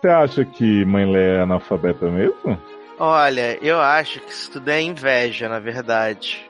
Você acha que Mãe Leia é analfabeta mesmo? Olha, eu acho que isso tudo é inveja, na verdade.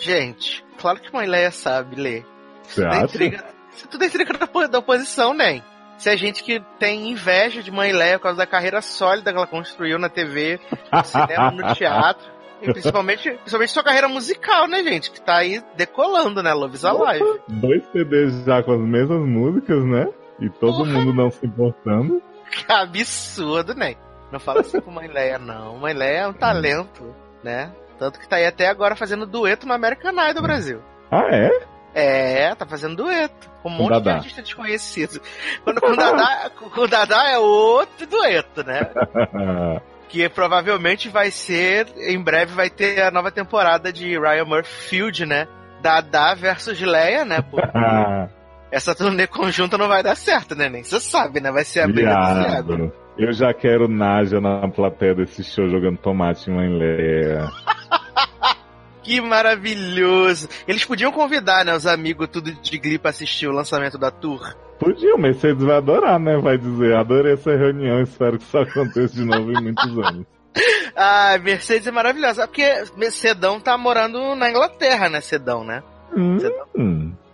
Gente, claro que Mãe Leia sabe ler. Você é acha? intriga, isso tudo é intriga da, da oposição, né? Se a gente que tem inveja de Mãe Leia por causa da carreira sólida que ela construiu na TV, no cinema, no teatro. E principalmente, principalmente sua carreira musical, né, gente? Que tá aí decolando, né? Love is Alive. Dois CDs já com as mesmas músicas, né? E todo Porra. mundo não se importando. Que absurdo, né? Não fala assim com Mãe Leia, não. Mãe Leia é um talento, né? Tanto que tá aí até agora fazendo dueto no American Idol Brasil. Ah, é? É, tá fazendo dueto. Com um Com monte de artista desconhecido. Quando com o Dadá, com o Dadá é outro dueto, né? Que provavelmente vai ser, em breve vai ter a nova temporada de Ryan Murphy Field, né? Dadá versus Leia, né? Porque essa turnê conjunta não vai dar certo, né? Nem você sabe, né? Vai ser a briga do. Eu já quero Naja na plateia desse show jogando tomate em Mãe Leia. Que maravilhoso! Eles podiam convidar, né, os amigos tudo de Glee pra assistir o lançamento da tour. Podia, o Mercedes vai adorar, né? Vai dizer, adorei essa reunião, espero que isso aconteça de novo em muitos anos. Ah, Mercedes é maravilhosa. Porque Sedão tá morando na Inglaterra, né, Sedão, né? Hum,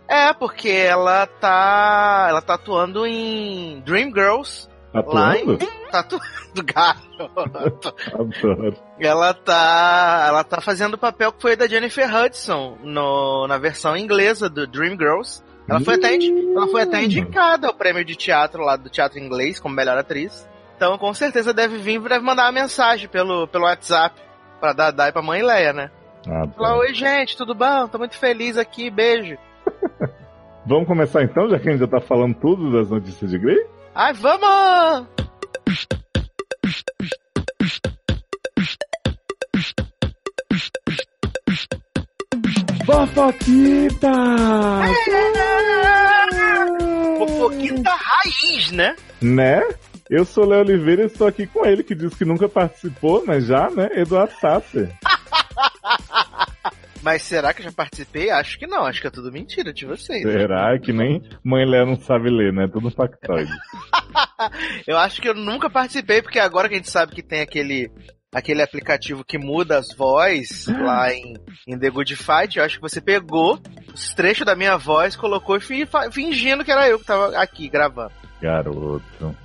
É, porque ela tá. Ela tá atuando em Dreamgirls. Lá em. atuando? Tá atuando, garoto. Adoro. Ela tá. Ela tá fazendo o papel que foi da Jennifer Hudson no, na versão inglesa do Dreamgirls. Ela foi, até, ela foi até indicada ao prêmio de teatro lá do teatro inglês como melhor atriz. Então com certeza deve vir, deve mandar uma mensagem pelo, pelo WhatsApp pra Dadá e pra mãe Leia, né? Falar, Adoro. oi gente, tudo bom? Tô muito feliz aqui, beijo. Vamos começar então, já que a gente já tá falando tudo das notícias de Grey? Ai, vamos! Fofoquita! Fofoquita raiz, né? Né? Eu sou Léo Oliveira e estou aqui com ele, que diz que nunca participou, mas já, né? Eduardo Sasser. Mas será que eu já participei? Acho que não, acho que é tudo mentira de vocês. Será É que nem mãe Léo não sabe ler, né? Tudo factoide. Eu acho que eu nunca participei, porque agora que a gente sabe que tem aquele, aquele aplicativo que muda as vozes lá em, em The Good Fight, eu acho que você pegou os trechos da minha voz, colocou e fingindo que era eu que tava aqui gravando. Garoto.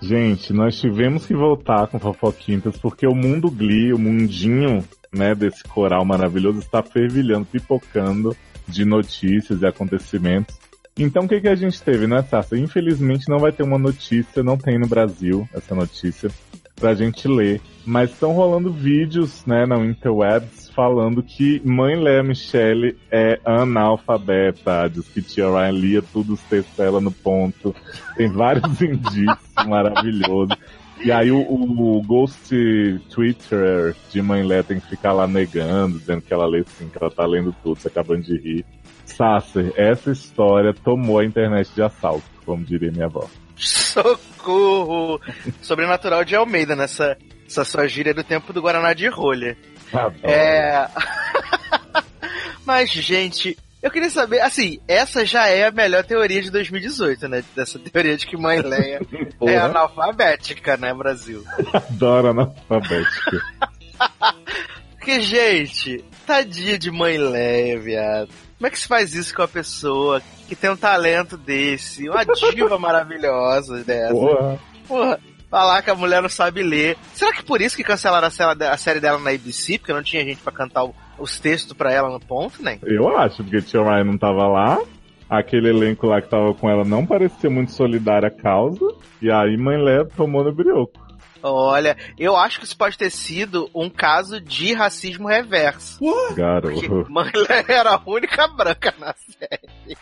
Gente, nós tivemos que voltar com Fofoquintas porque o mundo Glee, o mundinho, né, desse coral maravilhoso está fervilhando, pipocando de notícias e acontecimentos. Então o que, que a gente teve, né, Sassa? Infelizmente não vai ter uma notícia, não tem no Brasil essa notícia pra gente ler. Mas estão rolando vídeos, né, na interwebs falando que mãe Léa Michele é analfabeta, diz que tia Ryan lia tudo os textos dela no ponto. Tem vários indícios maravilhosos. E aí o, o Ghost Twitter de Mãe Lé tem que ficar lá negando, dizendo que ela lê sim, que ela tá lendo tudo, se acabando de rir. Sasser, essa história tomou a internet de assalto, como diria minha avó. Socorro! Sobrenatural de Almeida, nessa essa sua gíria do tempo do Guaraná de rolha. Adoro. É. Mas, gente, eu queria saber, assim, essa já é a melhor teoria de 2018, né? Dessa teoria de que mãe Leia é analfabética, né, Brasil? Adoro analfabética. Porque, gente, tadinha de mãe Leia, viado. Como é que se faz isso com a pessoa que tem um talento desse, uma diva maravilhosa dessa? Porra. Porra, falar que a mulher não sabe ler. Será que por isso que cancelaram a série, a série dela na ABC? Porque não tinha gente pra cantar o- os textos pra ela no ponto, né? Eu acho, porque tia Ryan não tava lá, aquele elenco lá que tava com ela não parecia muito solidário à causa, e aí Mãe Lé tomou no brioco. Olha, eu acho que isso pode ter sido um caso de racismo reverso. Porque Garoto. Mãe Leia era a única branca na série.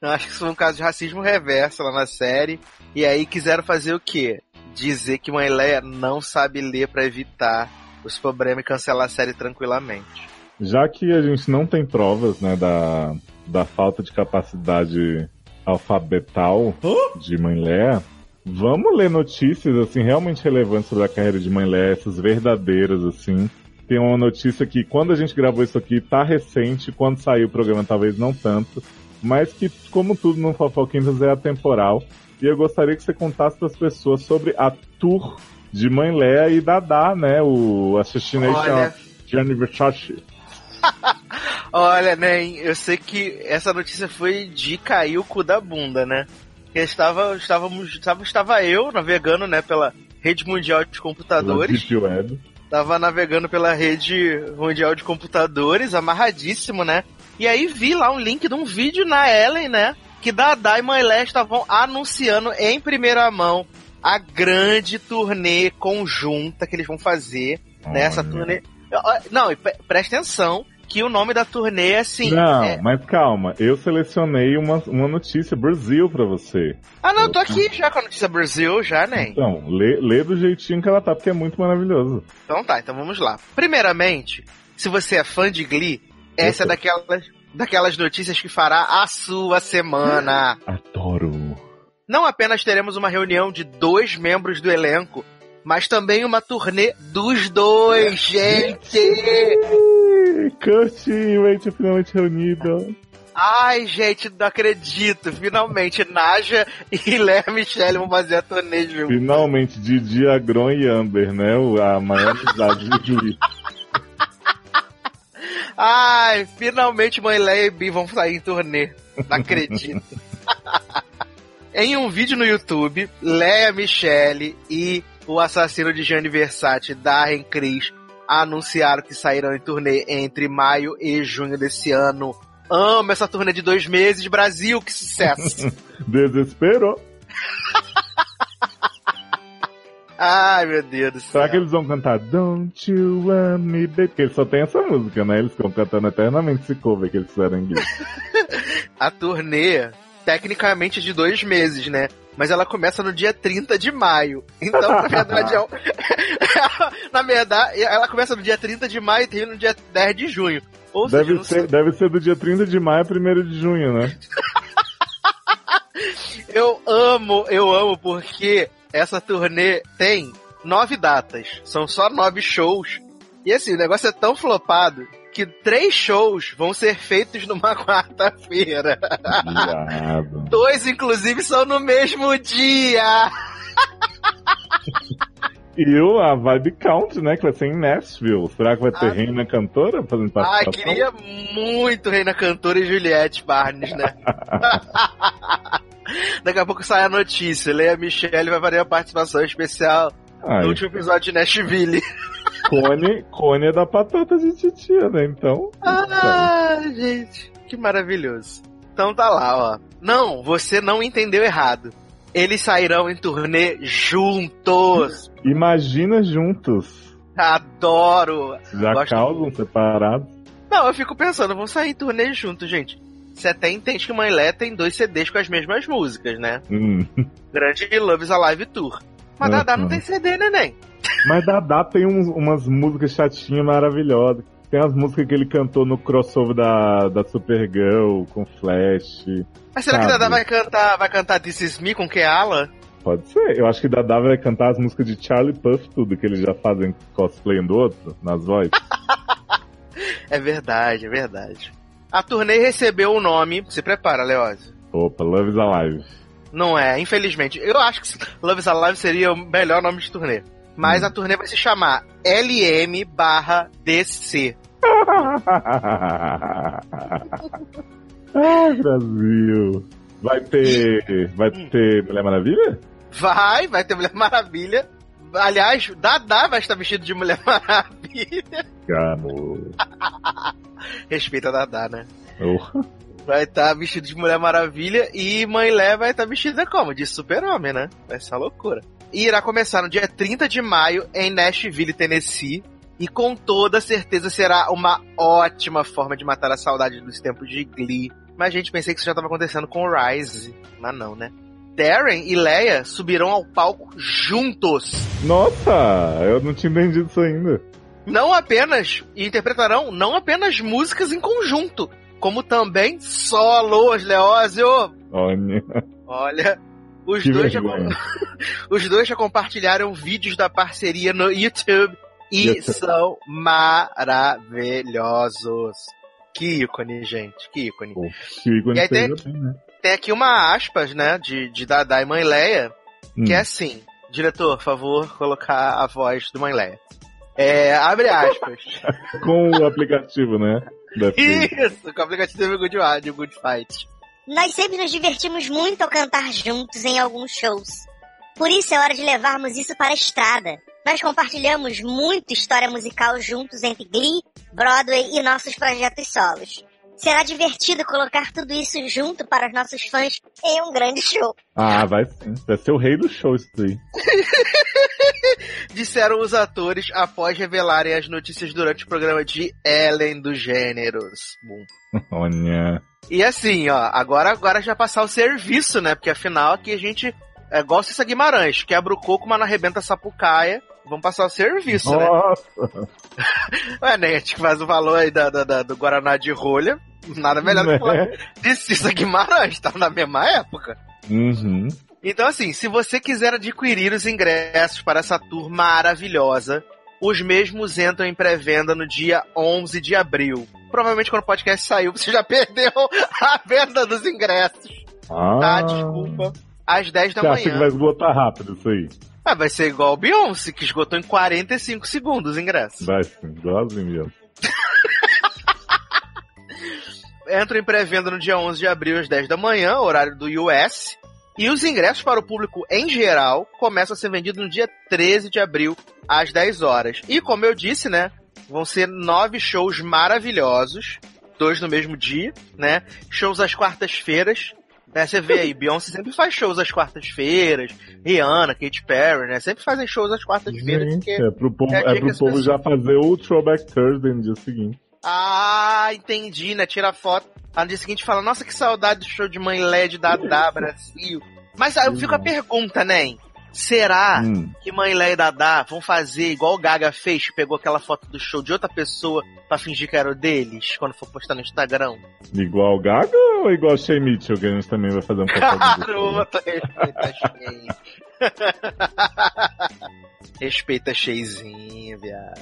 Eu acho que isso foi um caso de racismo reverso lá na série. E aí quiseram fazer o quê? Dizer que Mãe Leia não sabe ler pra evitar os problemas e cancelar a série tranquilamente. Já que a gente não tem provas, né, da, da falta de capacidade alfabetal de Mãe Lé, vamos ler notícias, assim, realmente relevantes sobre a carreira de Mãe Lé, essas verdadeiras, assim. Tem uma notícia que quando a gente gravou isso aqui tá recente, quando saiu o programa talvez não tanto, mas que, como tudo no Fofoquintas, é atemporal. E eu gostaria que você contasse para as pessoas sobre a tour de Mãe Léa e Dadá, né? O Assassination Olha. Gianni Versace. Olha, né, eu sei que essa notícia foi de cair o cu da bunda, né? Eu estava, estávamos, estava, estava eu navegando, né, pela rede mundial de computadores. Web. Tava navegando pela rede mundial de computadores, amarradíssimo, né? E aí vi lá um link de um vídeo na Ellen, né? Que Dada e Moilé estavam anunciando em primeira mão a grande turnê conjunta que eles vão fazer. Né? Essa Olha. turnê. Não, e pre- presta atenção que o nome da turnê é assim. Não, é- mas calma, eu selecionei uma, uma notícia Brasil pra você. Ah, não, eu tô aqui já com a notícia Brasil, já, né? Então, lê, lê do jeitinho que ela tá, porque é muito maravilhoso. Então tá, então vamos lá. Primeiramente, se você é fã de Glee, essa é Eu daquelas, daquelas notícias que fará a sua semana. Adoro. Não apenas teremos uma reunião de dois membros do elenco, mas também uma turnê dos dois, gente! Ih, Kurt e Rachel finalmente reunidos. Ai, gente, não acredito. Finalmente, Naja e Léa Michelle vão fazer a turnê juntos. Finalmente, Didi, Agron e Amber, né? A maior amizade de Glee. Ai, finalmente Mãe Leia e Bi vão sair em turnê. Não acredito. em um vídeo no YouTube, Leia Michelle e o assassino de Gianni Versace, Darren Criss, anunciaram que sairão em turnê entre maio e junho desse ano. Amo essa turnê de dois meses, Brasil, que sucesso! Desesperou. Ai, meu Deus do céu. Será que eles vão cantar Don't You Want Me Baby? Porque eles só tem essa música, né? Eles ficam cantando eternamente esse cover que eles fizeram em Glee. A turnê, tecnicamente, de dois meses, né? Mas ela começa no dia 30 de maio. Então, na verdade, é um... na verdade, ela começa no dia 30 de maio e termina no dia 10 de junho. Ou seja, Deve sei- ser, deve ser do dia 30 de maio a 1 de junho, né? eu amo, eu amo porque essa turnê tem nove datas. São só nove shows. E assim, o negócio é tão flopado que três shows vão ser feitos numa quarta-feira. Dois, inclusive, são no mesmo dia. E o, a Vibe Count, né? Que vai ser em Nashville. Será que vai ter Ah. Reina Cantora fazendo Ai, participação? queria muito Reina Cantora e Juliette Barnes, né? Daqui a pouco sai a notícia. Leia Michelle vai fazer a participação especial Ai, no último episódio de Nashville. Cone, Cone é da patata de titia, né? Então. Ah, gente, que maravilhoso. Então tá lá, ó. Não, você não entendeu errado. Eles sairão em turnê juntos. Imagina juntos. Adoro. Já Gosto causam separados. Não, eu fico pensando, vão sair em turnê juntos, gente. Você até entende que Mãe Lé tem dois CDs com as mesmas músicas, né? Hum. Grande Loves Alive Tour. Mas Dadá não tem CD, neném. Mas Dadá tem umas músicas chatinhas maravilhosas. Tem as músicas que ele cantou no crossover da, da Supergirl com Flash. Mas será que Sabe. Dadá vai cantar, vai cantar This Is Me com Keala? Pode ser. Eu acho que Dadá vai cantar as músicas de Charlie Puff, tudo que eles já fazem cosplay um do outro, nas vozes. É verdade, é verdade. A turnê recebeu o nome. Se prepara, Leose. Opa, Love is Alive. Não é, infelizmente. Eu acho que Love is Alive seria o melhor nome de turnê. Mas Hum. a turnê vai se chamar LM barra DC. Ai, Brasil. Vai ter. Vai Hum. ter Mulher Maravilha? Vai, vai ter Mulher Maravilha. Aliás, Dadá vai estar vestido de Mulher Maravilha. Cano. Respeita a Dadá, né? Oh. Vai estar vestido de Mulher Maravilha e Mãe Lé vai estar vestida como? De super-homem, né? Vai ser uma loucura. E irá começar no dia 30 de maio em Nashville, Tennessee. E com toda certeza será uma ótima forma de matar a saudade dos tempos de Glee. Mas, gente, pensei que isso já estava acontecendo com o Rise. Mas não, né? Darren e Leia subirão ao palco juntos. Nossa, eu não tinha entendido isso ainda. Não apenas, e interpretarão não apenas músicas em conjunto, como também solos, Leózio. Olha, Olha, os que dois, já, os dois já compartilharam vídeos da parceria no YouTube e YouTube. são maravilhosos. Que ícone, gente, que ícone. Que ícone E aí tem- assim, né? tem aqui uma aspas, né, de, de Dada e Mãe Leia, Hum. que é assim. Diretor, por favor, colocar a voz do Mãe Leia. É, abre aspas. Com o aplicativo, né? Isso, com o aplicativo do Good, de Good Fight. Nós sempre nos divertimos muito ao cantar juntos em alguns shows. Por isso é hora de levarmos isso para a estrada. Nós compartilhamos muito história musical juntos entre Glee, Broadway e nossos projetos solos. Será divertido colocar tudo isso junto para os nossos fãs em um grande show. Ah, vai sim. Vai ser o rei do show isso aí. Disseram os atores após revelarem as notícias durante o programa de Ellen dos Gêneros. Bom. Olha. E assim, ó, agora, agora já passar o serviço, né? Porque afinal aqui a gente é igual Cissa Guimarães, quebra o coco, mas não arrebenta a sapucaia. Vamos passar o serviço, né? Nossa. Ué, né? A gente faz o valor aí da, da- da- do Guaraná de rolha. Nada melhor do que falar Né? de Cissa Guimarães, tá na mesma época. Uhum. Então, assim, se você quiser adquirir os ingressos para essa tour maravilhosa, os mesmos entram em pré-venda no dia 11 de abril. Provavelmente quando o podcast saiu, você já perdeu a venda dos ingressos. Ah, Tá, desculpa. Às 10 da Você acha que manhã. vai esgotar rápido isso aí? Ah, vai ser igual o Beyoncé, que esgotou em 45 segundos os ingressos. Vai sim, igualzinho mesmo. Entram em pré-venda no dia 11 de abril às 10 da manhã, horário do US. E os ingressos para o público em geral começam a ser vendidos no dia 13 de abril às 10 horas. E como eu disse, né, vão ser nove shows maravilhosos, dois no mesmo dia, né? Shows às quartas-feiras. Né, você vê aí, Beyoncé sempre faz shows às quartas-feiras, Rihanna, Katy Perry, né? Sempre fazem shows às quartas-feiras, é pro povo, é é pro povo já fazer o Throwback Thursday no dia seguinte. Ah, entendi, né? Tira foto. Aí no dia seguinte fala, nossa, que saudade do show de mãe LED da Dada Brasil. Mas aí eu fico a pergunta, né? Será Hum. que mãe Leia e Dada vão fazer igual o Gaga fez, que pegou aquela foto do show de outra pessoa pra fingir que era o deles, quando for postar no Instagram? Igual o Gaga ou igual o Shea Mitchell, que a gente também vai fazer um papel Garota, respeita Shea. respeita viado.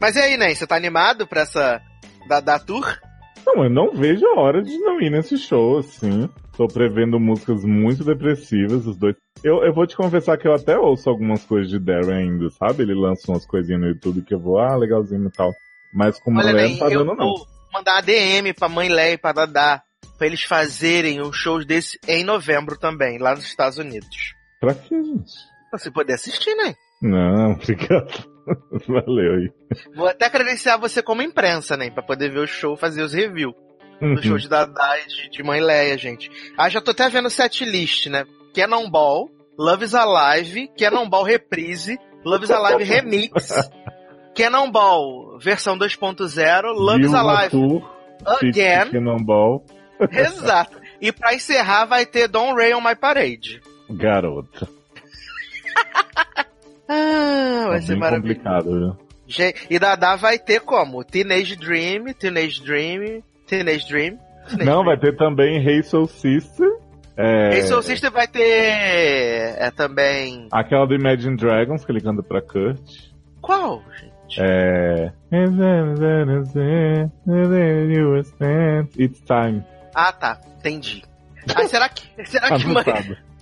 Mas e aí, Nen, você tá animado pra essa Dada Tour? Não, eu não vejo a hora de não ir nesse show, assim. Tô prevendo músicas muito depressivas, os dois. Eu, eu vou te confessar que eu até ouço algumas coisas de Darren ainda, sabe? Ele lança umas coisinhas no YouTube que eu vou, ah, legalzinho e tal. Mas com mulher Nen, não tá dando, não. vou mandar uma DM pra mãe Leia e pra Dada, pra eles fazerem um show desse em novembro também, lá nos Estados Unidos. Pra quê, gente? Pra você poder assistir, né? Não, obrigado. Valeu aí. Vou até credenciar você como imprensa, né? Pra poder ver o show, fazer os reviews. do Uhum. show de Dada e de, de Mãe Leia, gente. Ah, já tô até vendo o set list, né? Cannonball, Love is Alive, Cannonball Reprise, Love is Alive Remix, Cannonball versão 2.0, Love is Alive Tour, Again, Cannonball, exato. E pra encerrar vai ter Don't Rain on My Parade. garota. Ah, vai É ser maravilhoso. complicado, viu? Gente, E Dada vai ter como? Teenage Dream, Teenage Dream, Teenage Dream. Teenage Não, Dream. vai ter também Hey Soul Sister. É, Hey Soul vai ter é também Aquela do Imagine Dragons que ele canta pra Kurt. qual, gente? É. It's time. Ah, tá, entendi. Ah, será que será que mãe...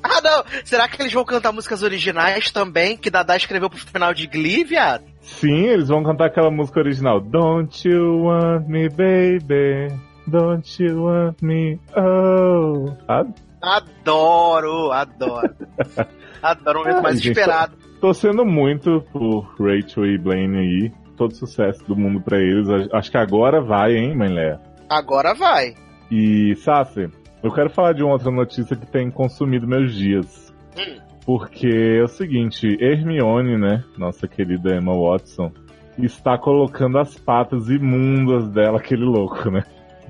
Ah, não. Será que eles vão cantar músicas originais também que Dada escreveu pro final de Glee, viado? Sim, eles vão cantar aquela música original. Don't you want me, baby? Don't you want me? Oh. Sabe? Adoro, adoro. Adoro o momento Ai, mais gente, esperado. Torcendo muito por Rachel e Blaine aí. Todo sucesso do mundo pra eles. Acho que agora vai, hein, mãe Léa? Agora vai. E, Sassi, eu quero falar de uma outra notícia que tem consumido meus dias. Hum. Porque é o seguinte, Hermione, né, nossa querida Emma Watson, está colocando as patas imundas dela, aquele louco, né?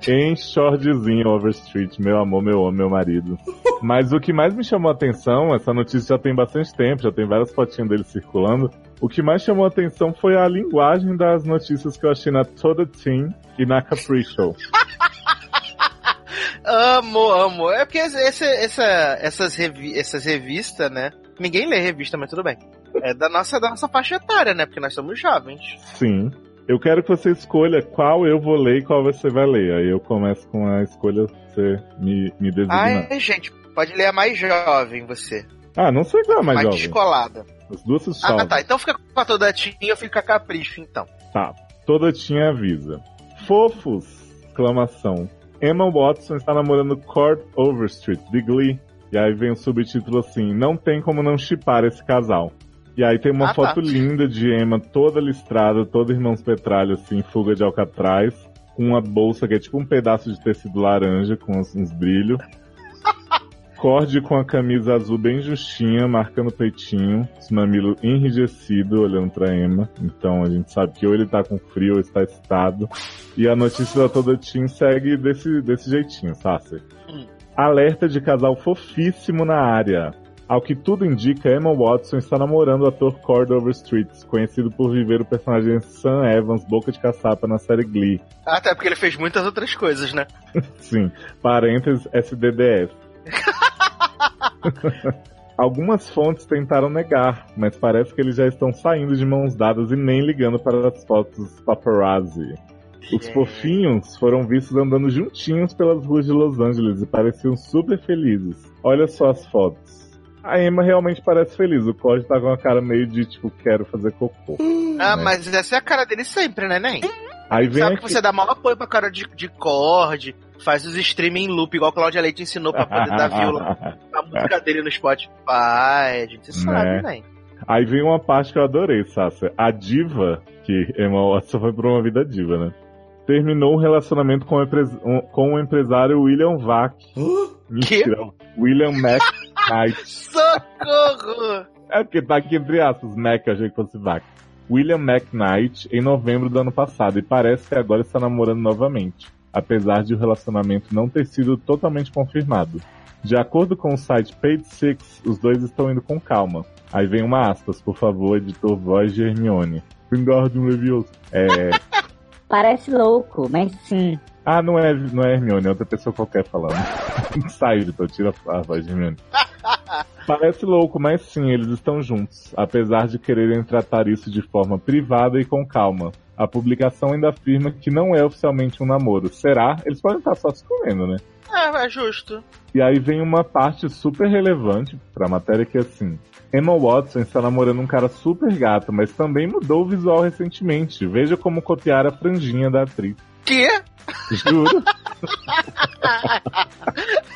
Em shortzinho Overstreet, meu amor, meu homem, meu marido. Mas o que mais me chamou a atenção, essa notícia já tem bastante tempo, já tem várias fotinhas dele circulando. O que mais chamou a atenção foi a linguagem das notícias que eu achei na Toda Teen e na Capri Show. Amo, amo. É porque esse, essa, essas, revi essas revistas, né? Ninguém lê revista, mas tudo bem. É da nossa, da nossa faixa etária, né? Porque nós somos jovens. Sim. Eu quero que você escolha qual eu vou ler e qual você vai ler. Aí eu começo com a escolha você me, me designar. Ai, gente, pode ler a mais jovem, você. Ah, não sei qual é a mais, mais jovem. descolada. As duas se Ah, salvam. tá. Então fica com a toda tinha e eu fico com a capricho, então. Tá. Toda tinha avisa. Fofos! Exclamação. Emma Watson está namorando Cord Overstreet, de Glee. E aí vem o subtítulo assim, não tem como não chipar esse casal. E aí tem uma Ah, tá. foto linda de Emma toda listrada, toda irmãos petralho assim, fuga de Alcatraz, com uma bolsa que é tipo um pedaço de tecido laranja com uns, uns brilhos. Cord com a camisa azul bem justinha, marcando o peitinho, os mamilos enrijecidos, olhando pra Emma. Então a gente sabe que ou ele tá com frio ou está excitado. E a notícia da Toda Team segue desse, desse jeitinho, Sasser. Hum. Alerta de casal fofíssimo na área. Ao que tudo indica, Emma Watson está namorando o ator Cord Overstreet, conhecido por viver o personagem Sam Evans, boca de caçapa na série Glee. Até porque ele fez muitas outras coisas, né? Sim, parênteses SDDF. Algumas fontes tentaram negar, mas parece que eles já estão saindo de mãos dadas e nem ligando para as fotos paparazzi. Os fofinhos foram vistos andando juntinhos pelas ruas de Los Angeles e pareciam super felizes. Olha só as fotos. A Emma realmente parece feliz, o Cody tá com a cara meio de tipo, quero fazer cocô. Ah, né? mas essa é a cara dele sempre, né, Nen? Aí vem Sabe aqui... que você dá maior apoio pra cara de, de cord, faz os streaming loop, igual a Cláudia Leite ensinou pra poder dar view a música dele no Spotify. A gente sabe, Né? né? Aí vem uma parte que eu adorei, Sasha. A diva, que Emma Watson foi promovida diva, né? Terminou o relacionamento com o, empre- um- com o empresário William Vac. Mentira. William McKnight. Socorro! É porque tá aqui entre aspas, Mac, eu achei que fosse Vac. William McKnight em novembro do ano passado e parece que agora está namorando novamente, apesar de o relacionamento não ter sido totalmente confirmado. De acordo com o site Page Six, os dois estão indo com calma. Aí vem uma aspas, por favor, editor voz de Hermione. Wingardium Leviosa. É... Parece louco, mas sim. Ah, não é, não é Hermione, é outra pessoa qualquer falando. Sai, editor, tira a voz de Hermione. Parece louco, mas sim, eles estão juntos, apesar de quererem tratar isso de forma privada e com calma. A publicação ainda afirma que não é oficialmente um namoro. Será? Eles podem estar só se comendo, né? É, é justo. E aí vem uma parte super relevante pra matéria que é assim. Emma Watson está namorando um cara super gato, mas também mudou o visual recentemente. Veja como copiar a franjinha da atriz. Que? Juro.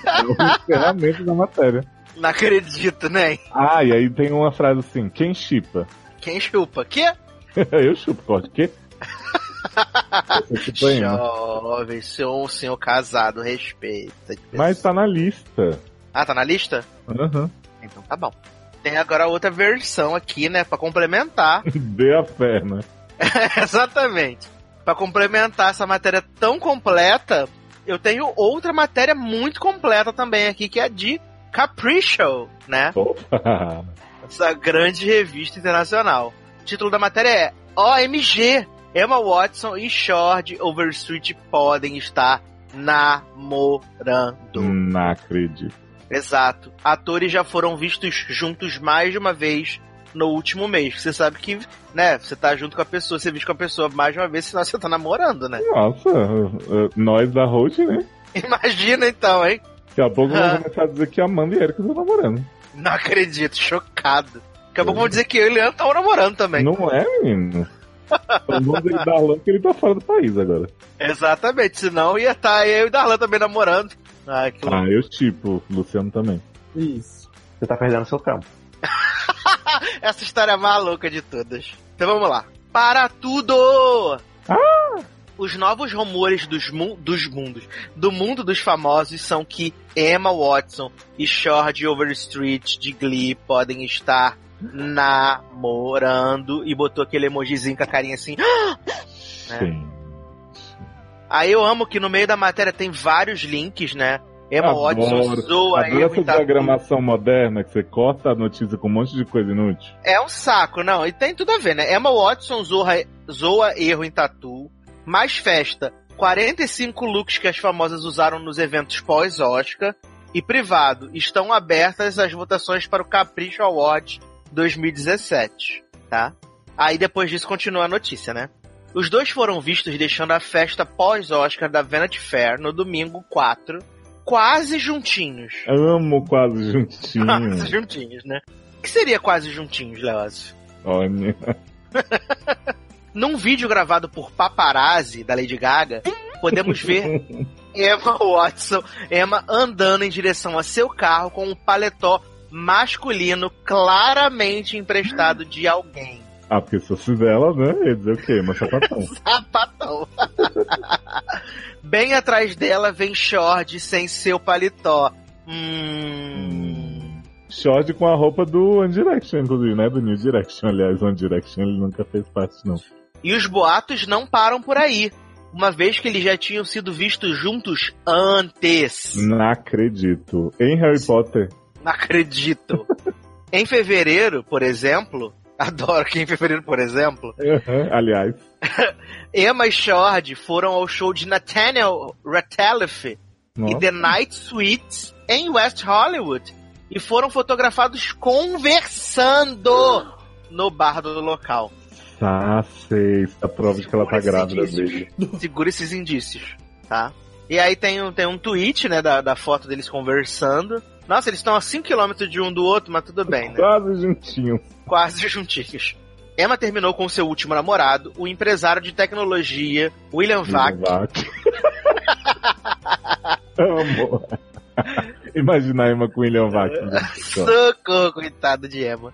é o encerramento da matéria. Não acredito, né? Ah, e aí tem uma frase assim, quem chipa? Quem chupa? Que? Eu chupo, corte, quê? Chupa. Jovem, senhor, um senhor casado, respeita. Mas tá na lista. Ah, tá na lista? Aham. Então tá bom. Tem agora outra versão aqui, né, Pra complementar. Dê a fé, né? Exatamente. Pra complementar essa matéria tão completa, eu tenho outra matéria muito completa também aqui, que é a de Capricho, né? Opa! Essa grande revista internacional. O título da matéria é OMG. Emma Watson e Short Overstreet podem estar namorando. Não acredito. Exato. Atores já foram vistos juntos mais de uma vez no último mês. Você sabe que, né, você tá junto com a pessoa, você vive com a pessoa mais de uma vez, senão você tá namorando, né? Nossa, nós da Road, né? Imagina então, hein? Daqui a pouco Ah. vamos começar a dizer que Amanda e Erika estão namorando. Não acredito, chocado. Daqui a pouco vão dizer que eu e o Leandro estão namorando também. Não é, menino? Então vamos dizer Darlan que ele tá fora do país agora. Exatamente, senão ia estar eu e Darlan também namorando. Ai, que. Ah, eu tipo, Luciano também. Isso. Você tá perdendo seu tempo. Essa história é a maluca de todas. Então vamos lá. Para tudo! Os novos rumores dos, mu- dos mundos, do mundo dos famosos, são que Emma Watson e Short Overstreet de Glee podem estar namorando e botou aquele emojizinho com a carinha assim. É. Sim. Aí eu amo que no meio da matéria tem vários links, né? Emma Adoro. Watson zoa Adoro essa tatu. diagramação moderna que você corta a notícia com um monte de coisa inútil. É um saco, não. E tem tudo a ver, né? Emma Watson zoa, zoa erro em tatu. Mais festa. 45 looks que as famosas usaram nos eventos pós-Oscar. E privado. Estão abertas as votações para o Capricho Award 2017. Tá? Aí depois disso continua a notícia, né? Os dois foram vistos deixando a festa pós-Oscar da Vanity Fair no domingo 4, quase juntinhos. Amo quase juntinho. Quase juntinhos, né? O que seria quase juntinhos, Leózio? Olha. Num vídeo gravado por paparazzi da Lady Gaga, podemos ver Emma Watson, Emma andando em direção a seu carro com um paletó masculino claramente emprestado de alguém. Ah, porque se fosse dela, né? Ia dizer o quê? Uma sapatão. Sapatão. Bem atrás dela vem Short sem seu paletó. Hum. Short com a roupa do One Direction, inclusive, né? Do New Direction. Aliás, One Direction ele nunca fez parte, não. E os boatos não param por aí. Uma vez que eles já tinham sido vistos juntos antes. Não acredito. Em Harry Potter. Não acredito. em fevereiro, por exemplo, adoro que em fevereiro, por exemplo, Uhum, Aliás. Emma e Shord foram ao show de Nathaniel Rateliff e. The Night Suites em West Hollywood e foram fotografados conversando no bar do local. Ah, sei. Isso é a prova de que ela tá grávida dele. Segura esses indícios, tá? E aí tem um, tem um tweet, né, da, da foto deles conversando. Nossa, eles estão a 5km de um do outro, mas tudo bem, né? Quase juntinho. Quase juntinhos. Emma terminou com seu último namorado, o empresário de tecnologia William Vac. Vac. Amo. Imagina a Emma com William Vac. gente. Socorro, coitado de Emma.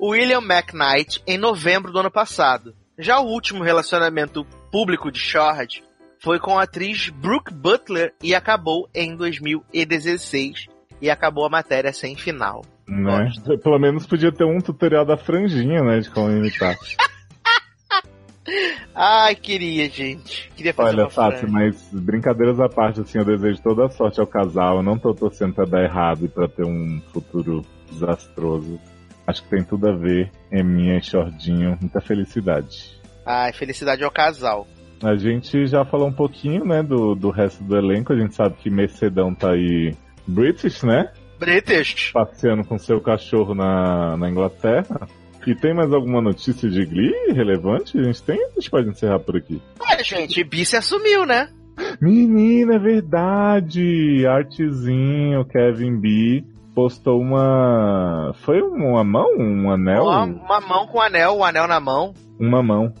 William McKnight em novembro do ano passado. Já o último relacionamento público de Short foi com a atriz Brooke Butler e acabou em 2016 e acabou a matéria sem final. Né? Pelo menos podia ter um tutorial da franjinha, né? De como imitar. Ai, queria, gente. Queria fazer Olha, uma mas brincadeiras à parte, assim, eu desejo toda a sorte ao casal. Eu não tô torcendo pra dar errado e pra ter um futuro desastroso. Acho que tem tudo a ver. Eminha e Shordinho, muita felicidade. Ai, felicidade ao casal. A gente já falou um pouquinho, né, do, do resto do elenco. A gente sabe que Mercedão tá aí British, né? British. Passeando com seu cachorro na, na Inglaterra. E tem mais alguma notícia de Glee relevante? A gente tem? A gente pode encerrar por aqui. Olha, gente, Bi se assumiu, né? Menina, é verdade! Artezinho, Kevin B. postou uma. Foi uma mão? Um anel? Uma, uma mão com anel, o anel na mão. Uma mão.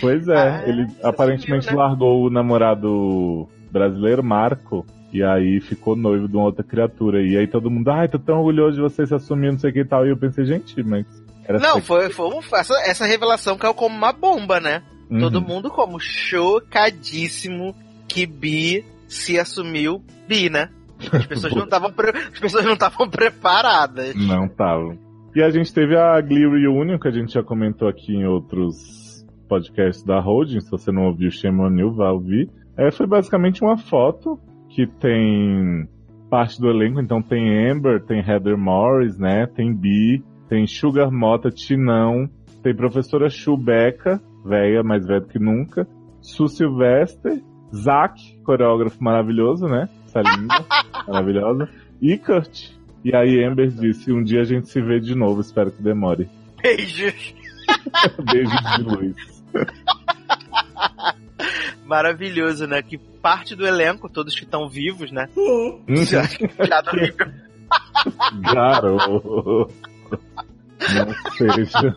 Pois é, Ah, ele você aparentemente sumiu, né? largou o namorado brasileiro, Marco, e aí ficou noivo de uma outra criatura. E aí todo mundo, ai, tô tão orgulhoso de você se assumir, não sei o que e tal. E eu pensei, gente, mas. Não, foi, foi um- essa, essa revelação caiu como uma bomba, né? Uhum. Todo mundo como chocadíssimo que Bi se assumiu Bi, né? As pessoas não estavam as pessoas não estavam preparadas. Não tava. E a gente teve a Glee Reunion, que a gente já comentou aqui em outros podcasts da Holding. Se você não ouviu, on You, vai ouvir. É, foi basicamente uma foto que tem parte do elenco. Então tem Amber, tem Heather Morris, né? Tem Bee, tem Sugar Mota, Tinão, tem professora Chubeca, velha, mais velha do que nunca. Su Sylvester, Zack, coreógrafo maravilhoso, né? Essa linda, maravilhosa. E Kurt. E aí Amber disse, um dia a gente se vê de novo, espero que demore. Beijos. Beijos de luz. Maravilhoso, né? Que parte do elenco, todos que estão vivos, né? Uhum. Já, já dormiram. Garoto. Não seja.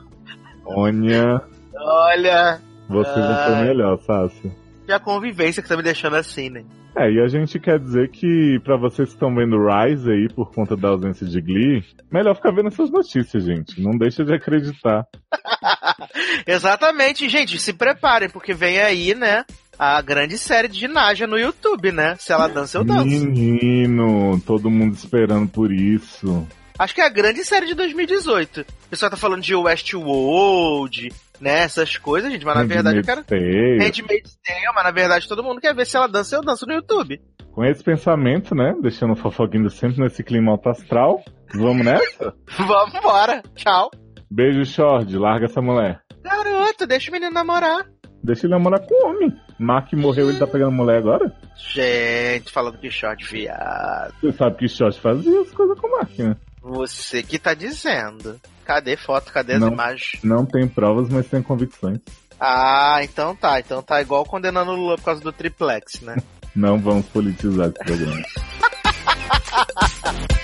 Olha, Olha, você não foi melhor, Sácio. e a convivência que tá me deixando assim, né? É, e a gente quer dizer que pra vocês que estão vendo Rise aí por conta da ausência de Glee, melhor ficar vendo essas notícias, gente. Não deixa de acreditar. Exatamente, gente, se preparem, porque vem aí, né? A grande série de ginástica no YouTube, né? Se ela dança, eu danço. Menino, todo mundo esperando por isso. Acho que é a grande série de 2018. O pessoal tá falando de Westworld, né? Essas coisas, gente, mas na verdade eu quero. Handmaid's Tale. Mas na verdade todo mundo quer ver se ela dança, eu danço no YouTube. Com esse pensamento, né? Deixando o fofoquinho sempre nesse clima alto astral. Vamos nessa? Vamos embora. Tchau. Beijo, Shord. Larga essa mulher. Garoto, deixa o menino namorar. Deixa ele namorar com o homem. Mark morreu, ele tá pegando mulher agora? Gente, falando que short viado. Você sabe que Short fazia as coisas com o Mark, né? Você que tá dizendo. Cadê foto? Cadê as Não. imagens? Não tem provas, mas tem convicções. Ah, então tá. Então tá igual condenando o Lula por causa do triplex, né? Não vamos politizar esse programa.